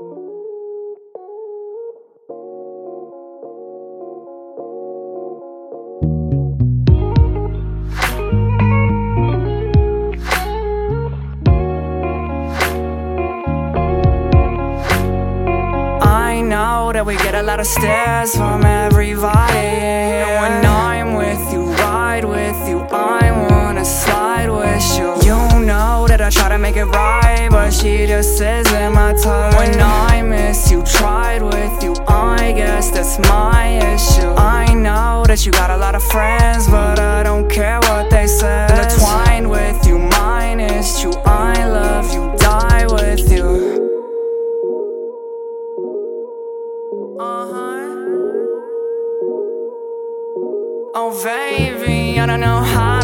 I know that we get a lot of stares from everybody. And when I'm with you, ride with you, I wanna slide with you. You know that I try to make it right, but she just isn't my type. When I miss you, with you, I guess that's my issue. I know that you got a lot of friends, but I don't care what they say. Intertwined with you, mine is true. I love you, die with you. Uh-huh. Oh baby, I don't know how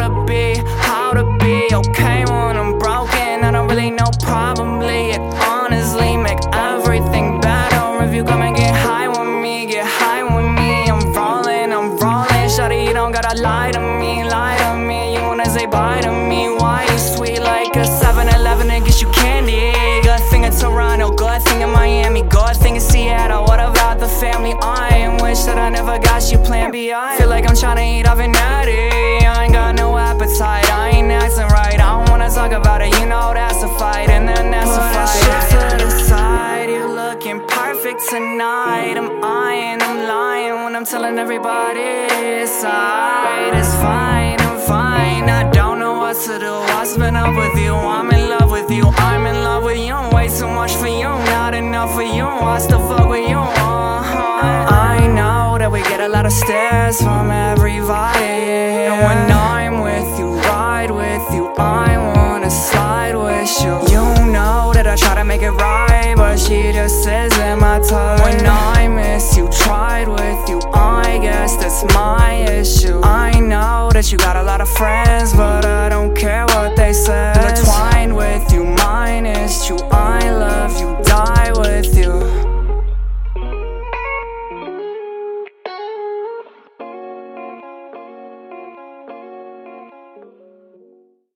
to me, lie to me. You wanna say bye to me? Why you sweet like a 7-Eleven and get you candy? Good thing in Toronto, good thing in Miami, good thing in Seattle. What about the family? I wish that I never got you plan B. I feel like I'm tryna eat off an natty. I ain't got no appetite, I ain't acting right. I don't wanna talk about it, you know that's a fight, and then that's a fight. That Shit to the side, you looking perfect tonight. I'm eyeing, I'm lying I'm telling everybody it's alright, it's fine, I'm fine. I don't know what to do. What's been up with you? I'm in love with you. I'm in love with you. Way too much for you, not enough for you. What's the fuck with you? Uh-huh. I know that we get a lot of stares from everybody. And when I'm with you, ride with you, I wanna slide with you. You know that I try to make it right, but she just isn't my type. When I you got a lot of friends, but